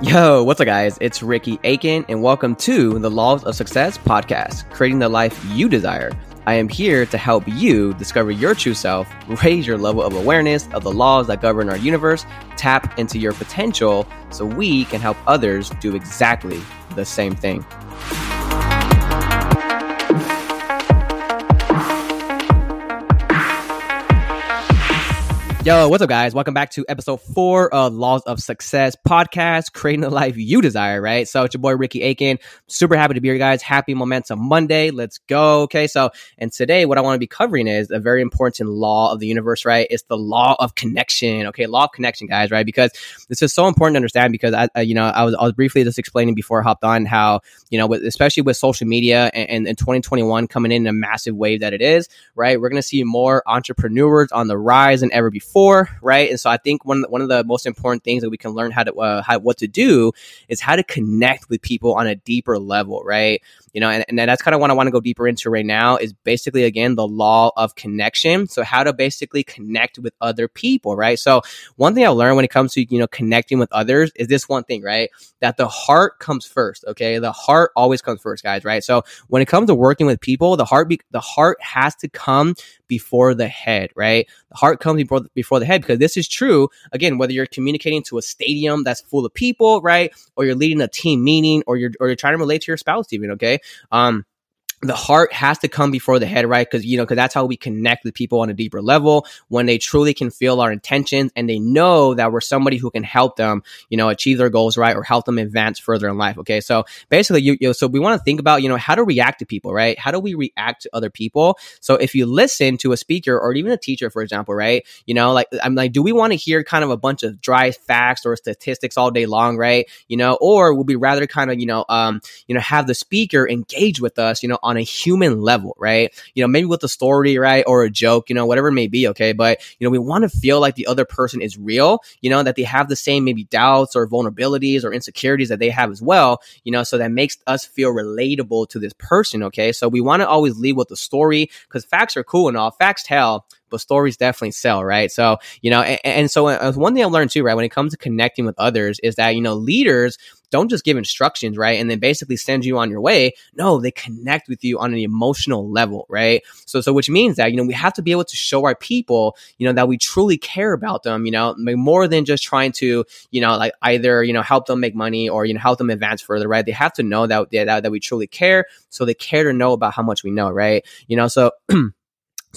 Yo, what's up, guys? It's Ricky Aitken, and welcome to the Laws of Success podcast, creating the life you desire. I am here to help you discover your true self, raise your level of awareness of the laws that govern our universe, tap into your potential so we can help others do exactly the same thing. Yo, what's up, guys? Welcome back to episode four of Laws of Success podcast, creating the life you desire, right? So it's your boy Ricky Aitken. Super happy to be here, guys. Happy Momentum Monday. Let's go. Okay. So, and today, what I want to be covering is a very important law of the universe, right? It's the law of connection. Okay. Law of connection, guys, right? Because this is so important to understand because I, uh, you know, I was, I was briefly just explaining before I hopped on how, you know, with, especially with social media and, and, and 2021 coming in, in a massive wave that it is, right? We're going to see more entrepreneurs on the rise than ever before right? And so I think one one of the most important things that we can learn how to uh, how, what to do is how to connect with people on a deeper level, right? You know, and, and that's kind of what I want to go deeper into right now is basically again the law of connection. So how to basically connect with other people, right? So one thing I learned when it comes to you know connecting with others is this one thing, right? That the heart comes first. Okay, the heart always comes first, guys, right? So when it comes to working with people, the heart be- the heart has to come before the head, right? The heart comes before before the head because this is true. Again, whether you're communicating to a stadium that's full of people, right, or you're leading a team meeting, or you're or you're trying to relate to your spouse, even okay. Um, the heart has to come before the head, right? Because, you know, because that's how we connect with people on a deeper level when they truly can feel our intentions and they know that we're somebody who can help them, you know, achieve their goals, right? Or help them advance further in life. Okay. So basically, you, you know, so we want to think about, you know, how to react to people, right? How do we react to other people? So if you listen to a speaker or even a teacher, for example, right? You know, like, I'm like, do we want to hear kind of a bunch of dry facts or statistics all day long, right? You know, or would we rather kind of, you know, um, you know, have the speaker engage with us, you know, on a human level, right? You know, maybe with a story, right? Or a joke, you know, whatever it may be, okay? But, you know, we want to feel like the other person is real, you know, that they have the same maybe doubts or vulnerabilities or insecurities that they have as well, you know, so that makes us feel relatable to this person, okay? So we want to always lead with the story because facts are cool and all. Facts tell, but stories definitely sell, right? So, you know, and, and so uh, one thing I've learned too, right, when it comes to connecting with others is that, you know, leaders don't just give instructions, right? And then basically send you on your way. No, they connect with you on an emotional level, right? So, so which means that, you know, we have to be able to show our people, you know, that we truly care about them, you know, more than just trying to, you know, like either, you know, help them make money or, you know, help them advance further, right? They have to know that, that, that we truly care. So they care to know about how much we know, right? You know, so,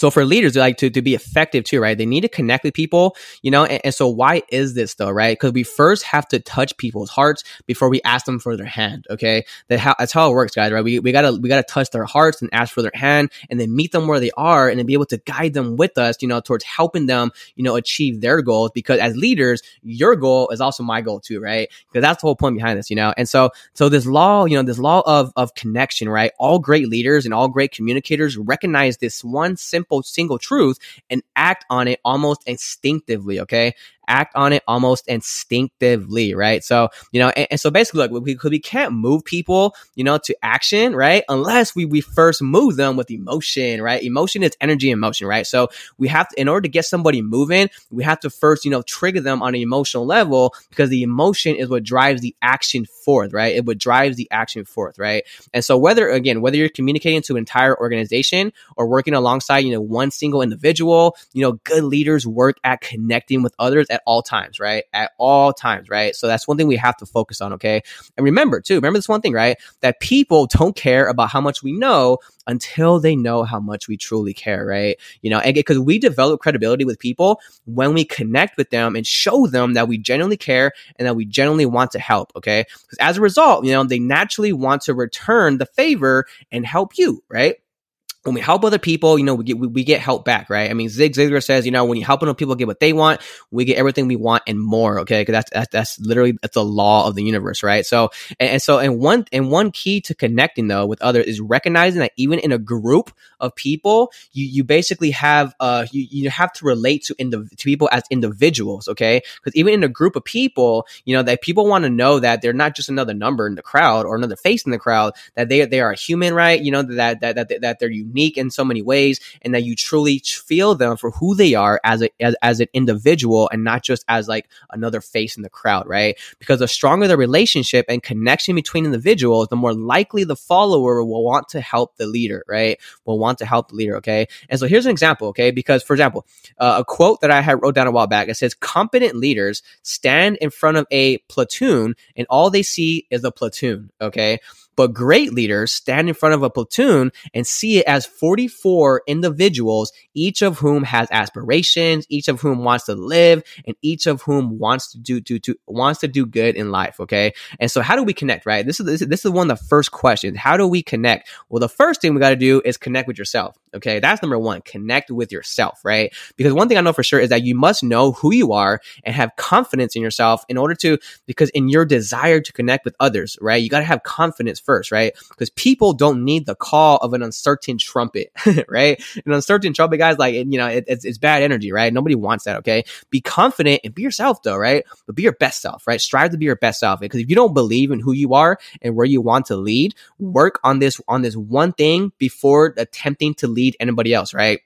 So for leaders, like to, to be effective too, right? They need to connect with people, you know? And, and so why is this though, right? Because we first have to touch people's hearts before we ask them for their hand. Okay. That how, that's how it works, guys, right? We, we gotta, we gotta touch their hearts and ask for their hand and then meet them where they are and then be able to guide them with us, you know, towards helping them, you know, achieve their goals. Because as leaders, your goal is also my goal too, right? Because that's the whole point behind this, you know? And so, so this law, you know, this law of, of connection, right? All great leaders and all great communicators recognize this one simple simple single truth and act on it almost instinctively. Okay act on it almost instinctively, right? So, you know, and, and so basically, look, we, we can't move people, you know, to action, right? Unless we, we first move them with emotion, right? Emotion is energy and motion, right? So we have to, in order to get somebody moving, we have to first, you know, trigger them on an emotional level because the emotion is what drives the action forth, right? It what drives the action forth, right? And so whether, again, whether you're communicating to an entire organization or working alongside, you know, one single individual, you know, good leaders work at connecting with others at all times, right? At all times, right? So that's one thing we have to focus on, okay? And remember, too, remember this one thing, right? That people don't care about how much we know until they know how much we truly care, right? You know, because we develop credibility with people when we connect with them and show them that we genuinely care and that we genuinely want to help, okay? Because as a result, you know, they naturally want to return the favor and help you, right? When we help other people, you know, we get we, get help back, right? I mean, Zig Ziglar says, you know, when you help other people get what they want, we get everything we want and more. Okay, because that's, that's that's literally that's the law of the universe, right? So and, and, so and one and one key to connecting though with others is recognizing that even in a group of people, you you basically have uh you, you have to relate to indiv- to people as individuals, okay? Because even in a group of people, you know, that people want to know that they're not just another number in the crowd or another face in the crowd, that they they are a human, right? You know, that that that, that they're unique in so many ways and that you truly feel them for who they are as a as, as an individual and not just as like another face in the crowd, right? Because the stronger the relationship and connection between individuals, the more likely the follower will want to help the leader, right? Will want to help the leader, okay? And so here's an example, okay? Because for example, uh, a quote that I had wrote down a while back, it says, "Competent leaders stand in front of a platoon, and all they see is a platoon." Okay, but great leaders stand in front of a platoon and see it as 44 individuals, each of whom has aspirations, each of whom wants to live, and each of whom wants to do, do, to, wants to do good in life. Okay. And so how do we connect, right? This is, this is, this is one of the first questions. How do we connect? Well, the first thing we got to do is connect with yourself. Okay. That's number one. Connect with yourself, right? Because one thing I know for sure is that you must know who you are and have confidence in yourself in order to, because in your desire to connect with others, right? You got to have confidence first, right? Because people don't need the call of an uncertain trumpet, right? An uncertain trumpet, guys, like, you know, it, it's, it's bad energy, right? Nobody wants that, okay? Be confident and be yourself, though, right? But be your best self, right? Strive to be your best self. Because if you don't believe in who you are and where you want to lead, work on this, on this one thing before attempting to lead anybody else, right?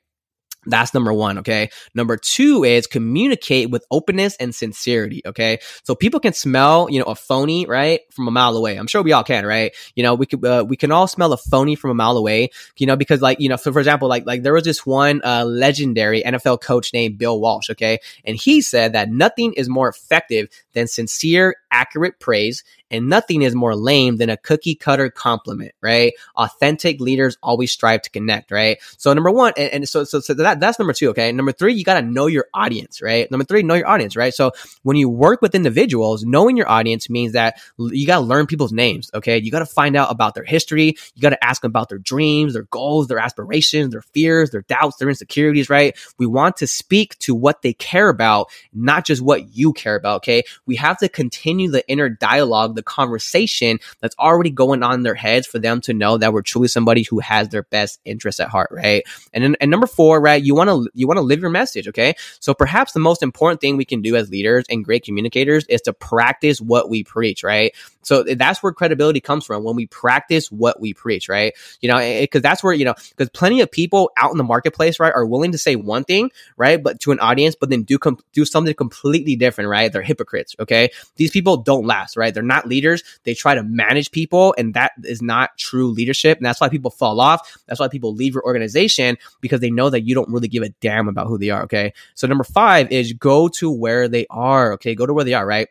That's number one. Okay. Number two is communicate with openness and sincerity. Okay. So people can smell, you know, a phony, right? From a mile away. I'm sure we all can, right? You know, we could, uh, we can all smell a phony from a mile away, you know, because like, you know, for, for example, like, like there was this one, uh, legendary NFL coach named Bill Walsh. Okay. And he said that nothing is more effective than sincere, accurate praise and nothing is more lame than a cookie cutter compliment, right? Authentic leaders always strive to connect, right? So number one, and, and so, so, so that, that's number two, okay? Number three, you got to know your audience, right? Number three, know your audience, right? So when you work with individuals, knowing your audience means that you got to learn people's names, okay? You got to find out about their history. You got to ask them about their dreams, their goals, their aspirations, their fears, their doubts, their insecurities, right? We want to speak to what they care about, not just what you care about, okay? We have to continue the inner dialogue, the conversation that's already going on in their heads for them to know that we're truly somebody who has their best interests at heart, right? And then, and number four, right? You want to you want to live your message, okay? So perhaps the most important thing we can do as leaders and great communicators is to practice what we preach, right? So that's where credibility comes from when we practice what we preach, right? You know, eh, because that's where you know, because plenty of people out in the marketplace, right, are willing to say one thing, right, but to an audience, but then do com- do something completely different, right? They're hypocrites, okay? These people don't last, right? They're not leaders. They try to manage people, and that is not true leadership, and that's why people fall off. That's why people leave your organization because they know that you don't really give a damn about who they are, okay? So number five is go to where they are, okay? Go to where they are, right?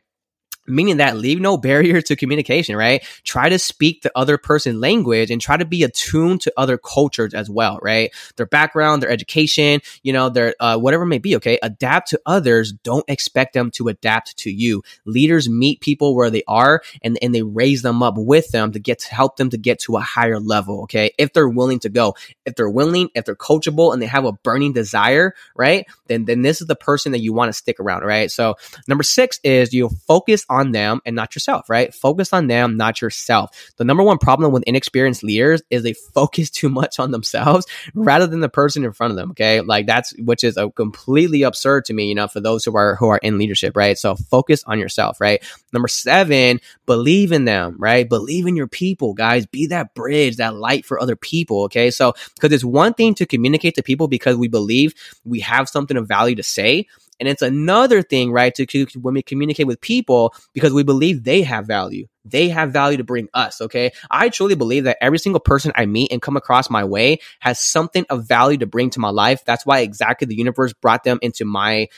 Meaning that leave no barrier to communication, right? Try to speak the other person language and try to be attuned to other cultures as well, right? Their background, their education, you know, their uh, whatever may be, okay? Adapt to others. Don't expect them to adapt to you. Leaders meet people where they are and, and they raise them up with them to get to help them to get to a higher level, okay? If they're willing to go, if they're willing, if they're coachable and they have a burning desire, right? Then, then this is the person that you want to stick around, right? So number six is you focus on them and not yourself, right? Focus on them, not yourself. The number one problem with inexperienced leaders is they focus too much on themselves rather than the person in front of them. Okay. Like that's, which is a completely absurd to me, you know, for those who are, who are in leadership, right? So focus on yourself, right? Number seven, believe in them, right? Believe in your people, guys. Be that bridge, that light for other people. Okay. So, because it's one thing to communicate to people because we believe we have something of value to say. And it's another thing, right, to, to when we communicate with people because we believe they have value. They have value to bring us. Okay. I truly believe that every single person I meet and come across my way has something of value to bring to my life. That's why exactly the universe brought them into my,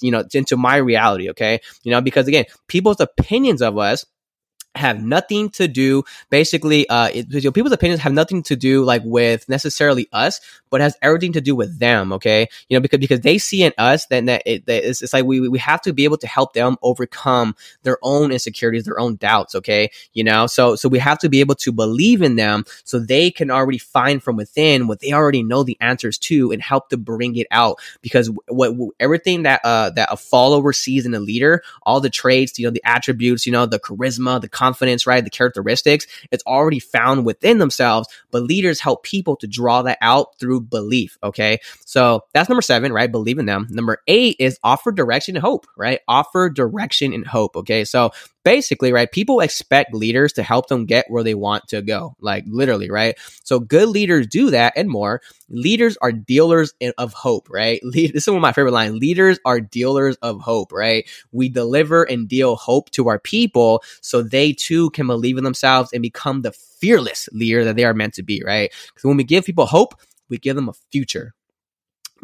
you know, into my reality. Okay. You know, because again, people's opinions of us have nothing to do basically uh it, you know, people's opinions have nothing to do like with necessarily us but has everything to do with them okay? You know because because they see in us then that, it, that it's, it's, like we we have to be able to help them overcome their own insecurities their own doubts okay? You know so so we have to be able to believe in them so they can already find from within what they already know the answers to and help to bring it out. Because what, what everything that uh that a follower sees in a leader all the traits you know the attributes you know the charisma the confidence, right? The characteristics, it's already found within themselves, but leaders help people to draw that out through belief. Okay. So that's number seven, right? Believe in them. Number eight is offer direction and hope, right? Offer direction and hope. Okay. So basically, right, people expect leaders to help them get where they want to go, like literally, right? So good leaders do that and more. Leaders are dealers of hope, right? this is one of my favorite lines. Leaders are dealers of hope, right? We deliver and deal hope to our people so they too can believe in themselves and become the fearless leader that they are meant to be, right? Because when we give people hope, we give them a future,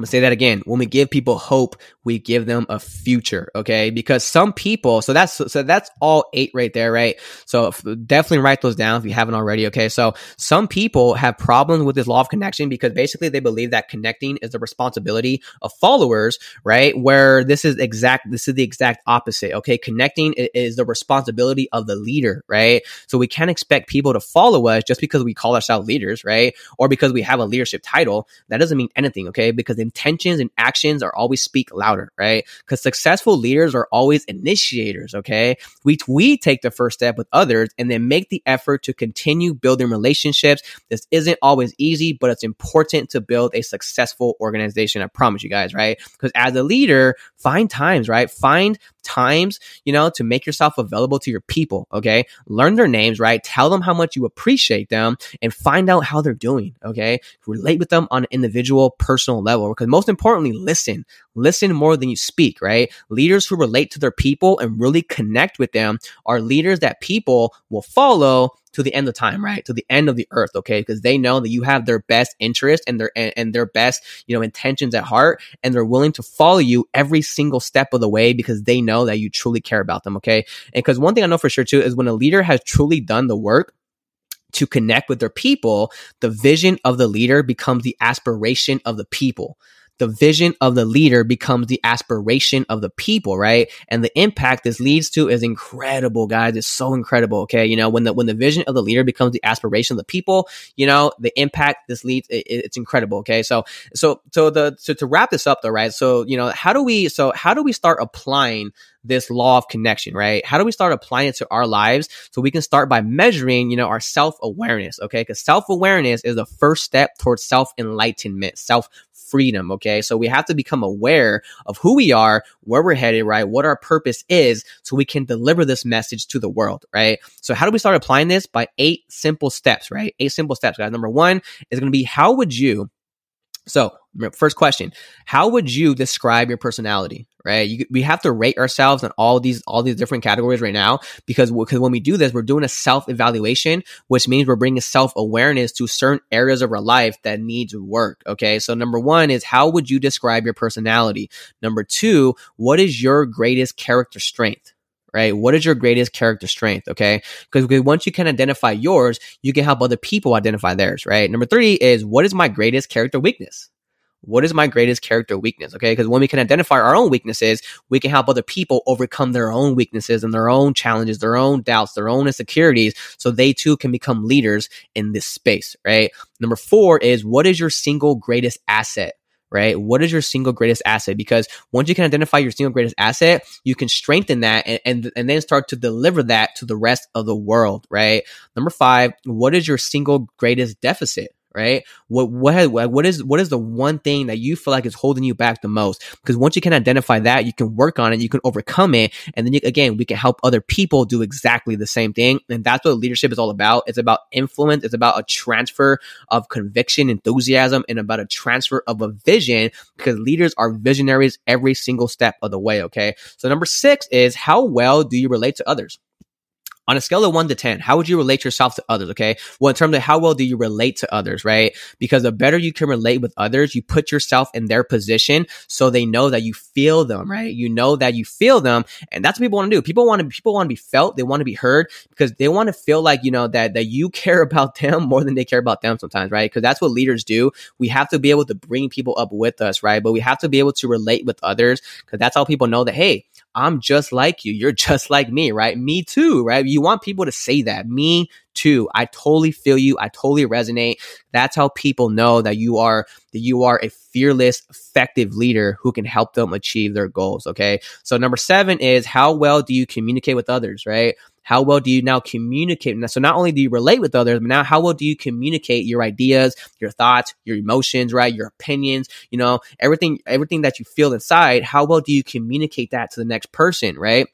I'm gonna say that again. When we give people hope, we give them a future. Okay, because some people. So that's so that's all eight right there, right? So definitely write those down if you haven't already. Okay, so some people have problems with this law of connection because basically they believe that connecting is the responsibility of followers, right? Where this is exact. This is the exact opposite. Okay, connecting is the responsibility of the leader, right? So we can't expect people to follow us just because we call ourselves leaders, right? Or because we have a leadership title. That doesn't mean anything. Okay, because in intentions and actions are always speak louder, right? Because successful leaders are always initiators, okay? We, we take the first step with others and then make the effort to continue building relationships. This isn't always easy, but it's important to build a successful organization. I promise you guys, right? Because as a leader, find times, right? Find times, you know, to make yourself available to your people. Okay. Learn their names, right? Tell them how much you appreciate them and find out how they're doing. Okay. Relate with them on an individual, personal level. Because most importantly, listen. Listen more than you speak, right? Leaders who relate to their people and really connect with them are leaders that people will follow to the end of time, right? To the end of the earth, okay? Because they know that you have their best interest and their and, and, their best, you know, intentions at heart, and they're willing to follow you every single step of the way because they know that you truly care about them, okay? And because one thing I know for sure too is when a leader has truly done the work to connect with their people, the vision of the leader becomes the aspiration of the people the vision of the leader becomes the aspiration of the people, right? And the impact this leads to is incredible, guys. It's so incredible. Okay. You know, when the, when the vision of the leader becomes the aspiration of the people, you know, the impact this leads, it, it's incredible. Okay. So, so, so the, so to wrap this up though, right? So, you know, how do we, so how do we start applying this law of connection, right? How do we start applying it to our lives? So we can start by measuring, you know, our self awareness, okay? Because self awareness is the first step towards self enlightenment, self freedom. Okay. So we have to become aware of who we are, where we're headed, right? What our purpose is so we can deliver this message to the world, right? So how do we start applying this? By eight simple steps, right? Eight simple steps, guys. Number one is going to be how would you so, first question: How would you describe your personality? Right, you, we have to rate ourselves on all these all these different categories right now because because when we do this, we're doing a self evaluation, which means we're bringing self awareness to certain areas of our life that needs work. Okay, so number one is how would you describe your personality? Number two, what is your greatest character strength? right? What is your greatest character strength? Okay. Because once you can identify yours, you can help other people identify theirs, right? Number three is what is my greatest character weakness? What is my greatest character weakness? Okay. Because when we can identify our own weaknesses, we can help other people overcome their own weaknesses and their own challenges, their own doubts, their own insecurities. So they too can become leaders in this space, right? Number four is what is your single greatest asset? right? What is your single greatest asset? Because once you can identify your single greatest asset, you can strengthen that and, and, and then start to deliver that to the rest of the world, right? Number five, what is your single greatest deficit? Right? What what what is what is the one thing that you feel like is holding you back the most? Because once you can identify that, you can work on it, you can overcome it, and then you, again, we can help other people do exactly the same thing. And that's what leadership is all about. It's about influence. It's about a transfer of conviction, enthusiasm, and about a transfer of a vision. Because leaders are visionaries every single step of the way. Okay, so number six is how well do you relate to others? On a scale of one to 10, how would you relate yourself to others? Okay. Well, in terms of how well do you relate to others, right? Because the better you can relate with others, you put yourself in their position so they know that you feel them, right? You know that you feel them. And that's what people want to do. People want to, people want to be felt. They want to be heard because they want to feel like, you know, that, that you care about them more than they care about them sometimes, right? Because that's what leaders do. We have to be able to bring people up with us, right? But we have to be able to relate with others because that's how people know that, hey, I'm just like you. You're just like me, right? Me too, right? You want people to say that. Me too. I totally feel you. I totally resonate. That's how people know that you are that you are a fearless, effective leader who can help them achieve their goals. Okay. So number seven is how well do you communicate with others, right? How well do you now communicate? So not only do you relate with others, but now how well do you communicate your ideas, your thoughts, your emotions, right? Your opinions, you know, everything, everything that you feel inside. How well do you communicate that to the next person, right?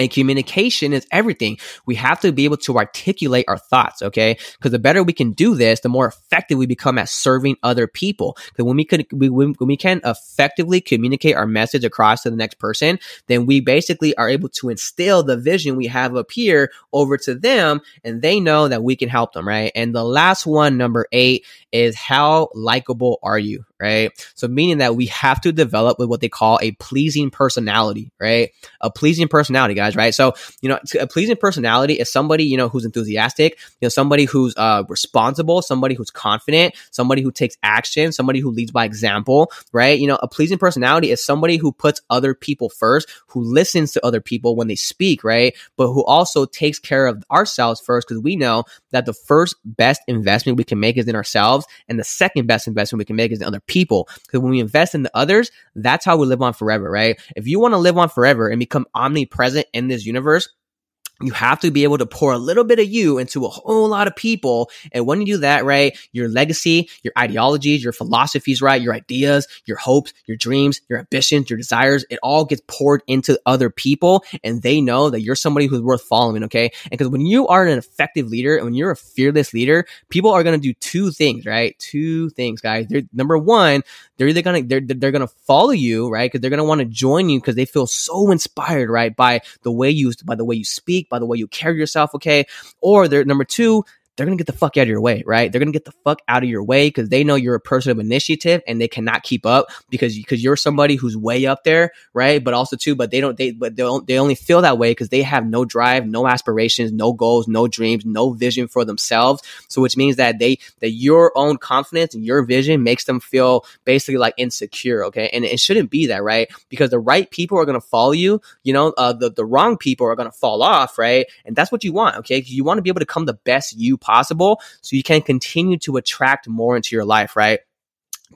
And communication is everything. We have to be able to articulate our thoughts, okay? Because the better we can do this, the more effective we become at serving other people. Because when we can, we, when we can effectively communicate our message across to the next person, then we basically are able to instill the vision we have up here over to them, and they know that we can help them, right? And the last one, number eight, is how likable are you, right? So meaning that we have to develop with what they call a pleasing personality, right? A pleasing personality, guys, right? So, you know, a pleasing personality is somebody, you know, who's enthusiastic, you know, somebody who's uh, responsible, somebody who's confident, somebody who takes action, somebody who leads by example, right? You know, a pleasing personality is somebody who puts other people first, who listens to other people when they speak, right? But who also takes care of ourselves first because we know that the first best investment we can make is in ourselves and the second best investment we can make is in other people. Because when we invest in the others, that's how we live on forever, right? If you want to live on forever and become omnipresent in this universe, you have to be able to pour a little bit of you into a whole lot of people. And when you do that, right, your legacy, your ideologies, your philosophies, right, your ideas, your hopes, your dreams, your ambitions, your desires, it all gets poured into other people. And they know that you're somebody who's worth following. Okay. And because when you are an effective leader and when you're a fearless leader, people are going to do two things, right? Two things, guys. They're, number one, they're either going to, they're, they're going to follow you, right? Because they're going to want to join you because they feel so inspired, right? By the way you, by the way you speak, by the way you carry yourself, okay? Or they're number two, they're going to get the fuck out of your way, right? They're going to get the fuck out of your way because they know you're a person of initiative and they cannot keep up because because you're somebody who's way up there, right? But also too, but they don't they but they don't, they only feel that way because they have no drive, no aspirations, no goals, no dreams, no vision for themselves. So which means that they that your own confidence and your vision makes them feel basically like insecure, okay? And it shouldn't be that, right? Because the right people are going to follow you, you know, uh, the the wrong people are going to fall off, right? And that's what you want, okay? You want to be able to come the best you possible so you can continue to attract more into your life, right?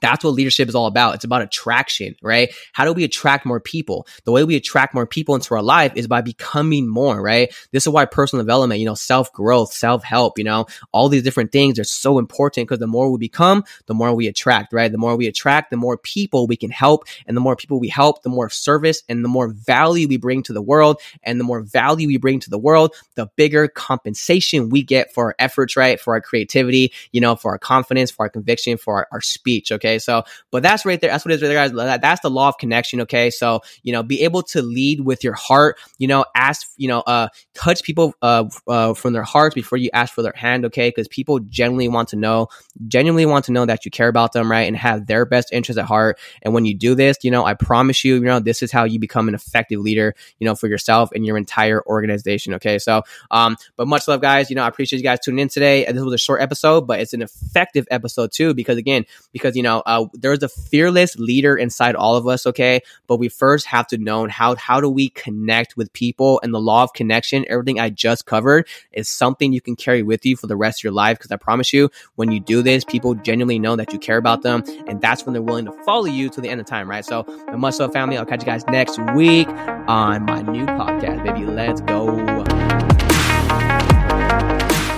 That's what leadership is all about. It's about attraction, right? How do we attract more people? The way we attract more people into our life is by becoming more, right? This is why personal development, you know, self growth, self help, you know, all these different things are so important because the more we become, the more we attract, right? The more we attract, the more people we can help. And the more people we help, the more service and the more value we bring to the world. And the more value we bring to the world, the bigger compensation we get for our efforts, right? For our creativity, you know, for our confidence, for our conviction, for our, our speech, okay? Okay. So, but that's right there. That's what it is right there, guys. That's the law of connection. Okay. So, you know, be able to lead with your heart, you know, ask, you know, uh, touch people, uh, uh, from their hearts before you ask for their hand. Okay. Cause people genuinely want to know, genuinely want to know that you care about them, right? And have their best interest at heart. And when you do this, you know, I promise you, you know, this is how you become an effective leader, you know, for yourself and your entire organization. Okay. So, um, but much love, guys. You know, I appreciate you guys tuning in today. This was a short episode, but it's an effective episode too, because again, because, you know, uh, there's a fearless leader inside all of us, okay? But we first have to know how how do we connect with people and the law of connection. Everything I just covered is something you can carry with you for the rest of your life. Because I promise you, when you do this, people genuinely know that you care about them, and that's when they're willing to follow you to the end of time, right? So, much love, family. I'll catch you guys next week on my new podcast, baby. Let's go.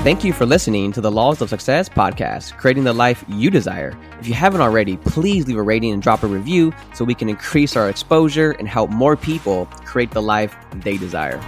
Thank you for listening to the Laws of Success podcast, creating the life you desire. If you haven't already, please leave a rating and drop a review so we can increase our exposure and help more people create the life they desire.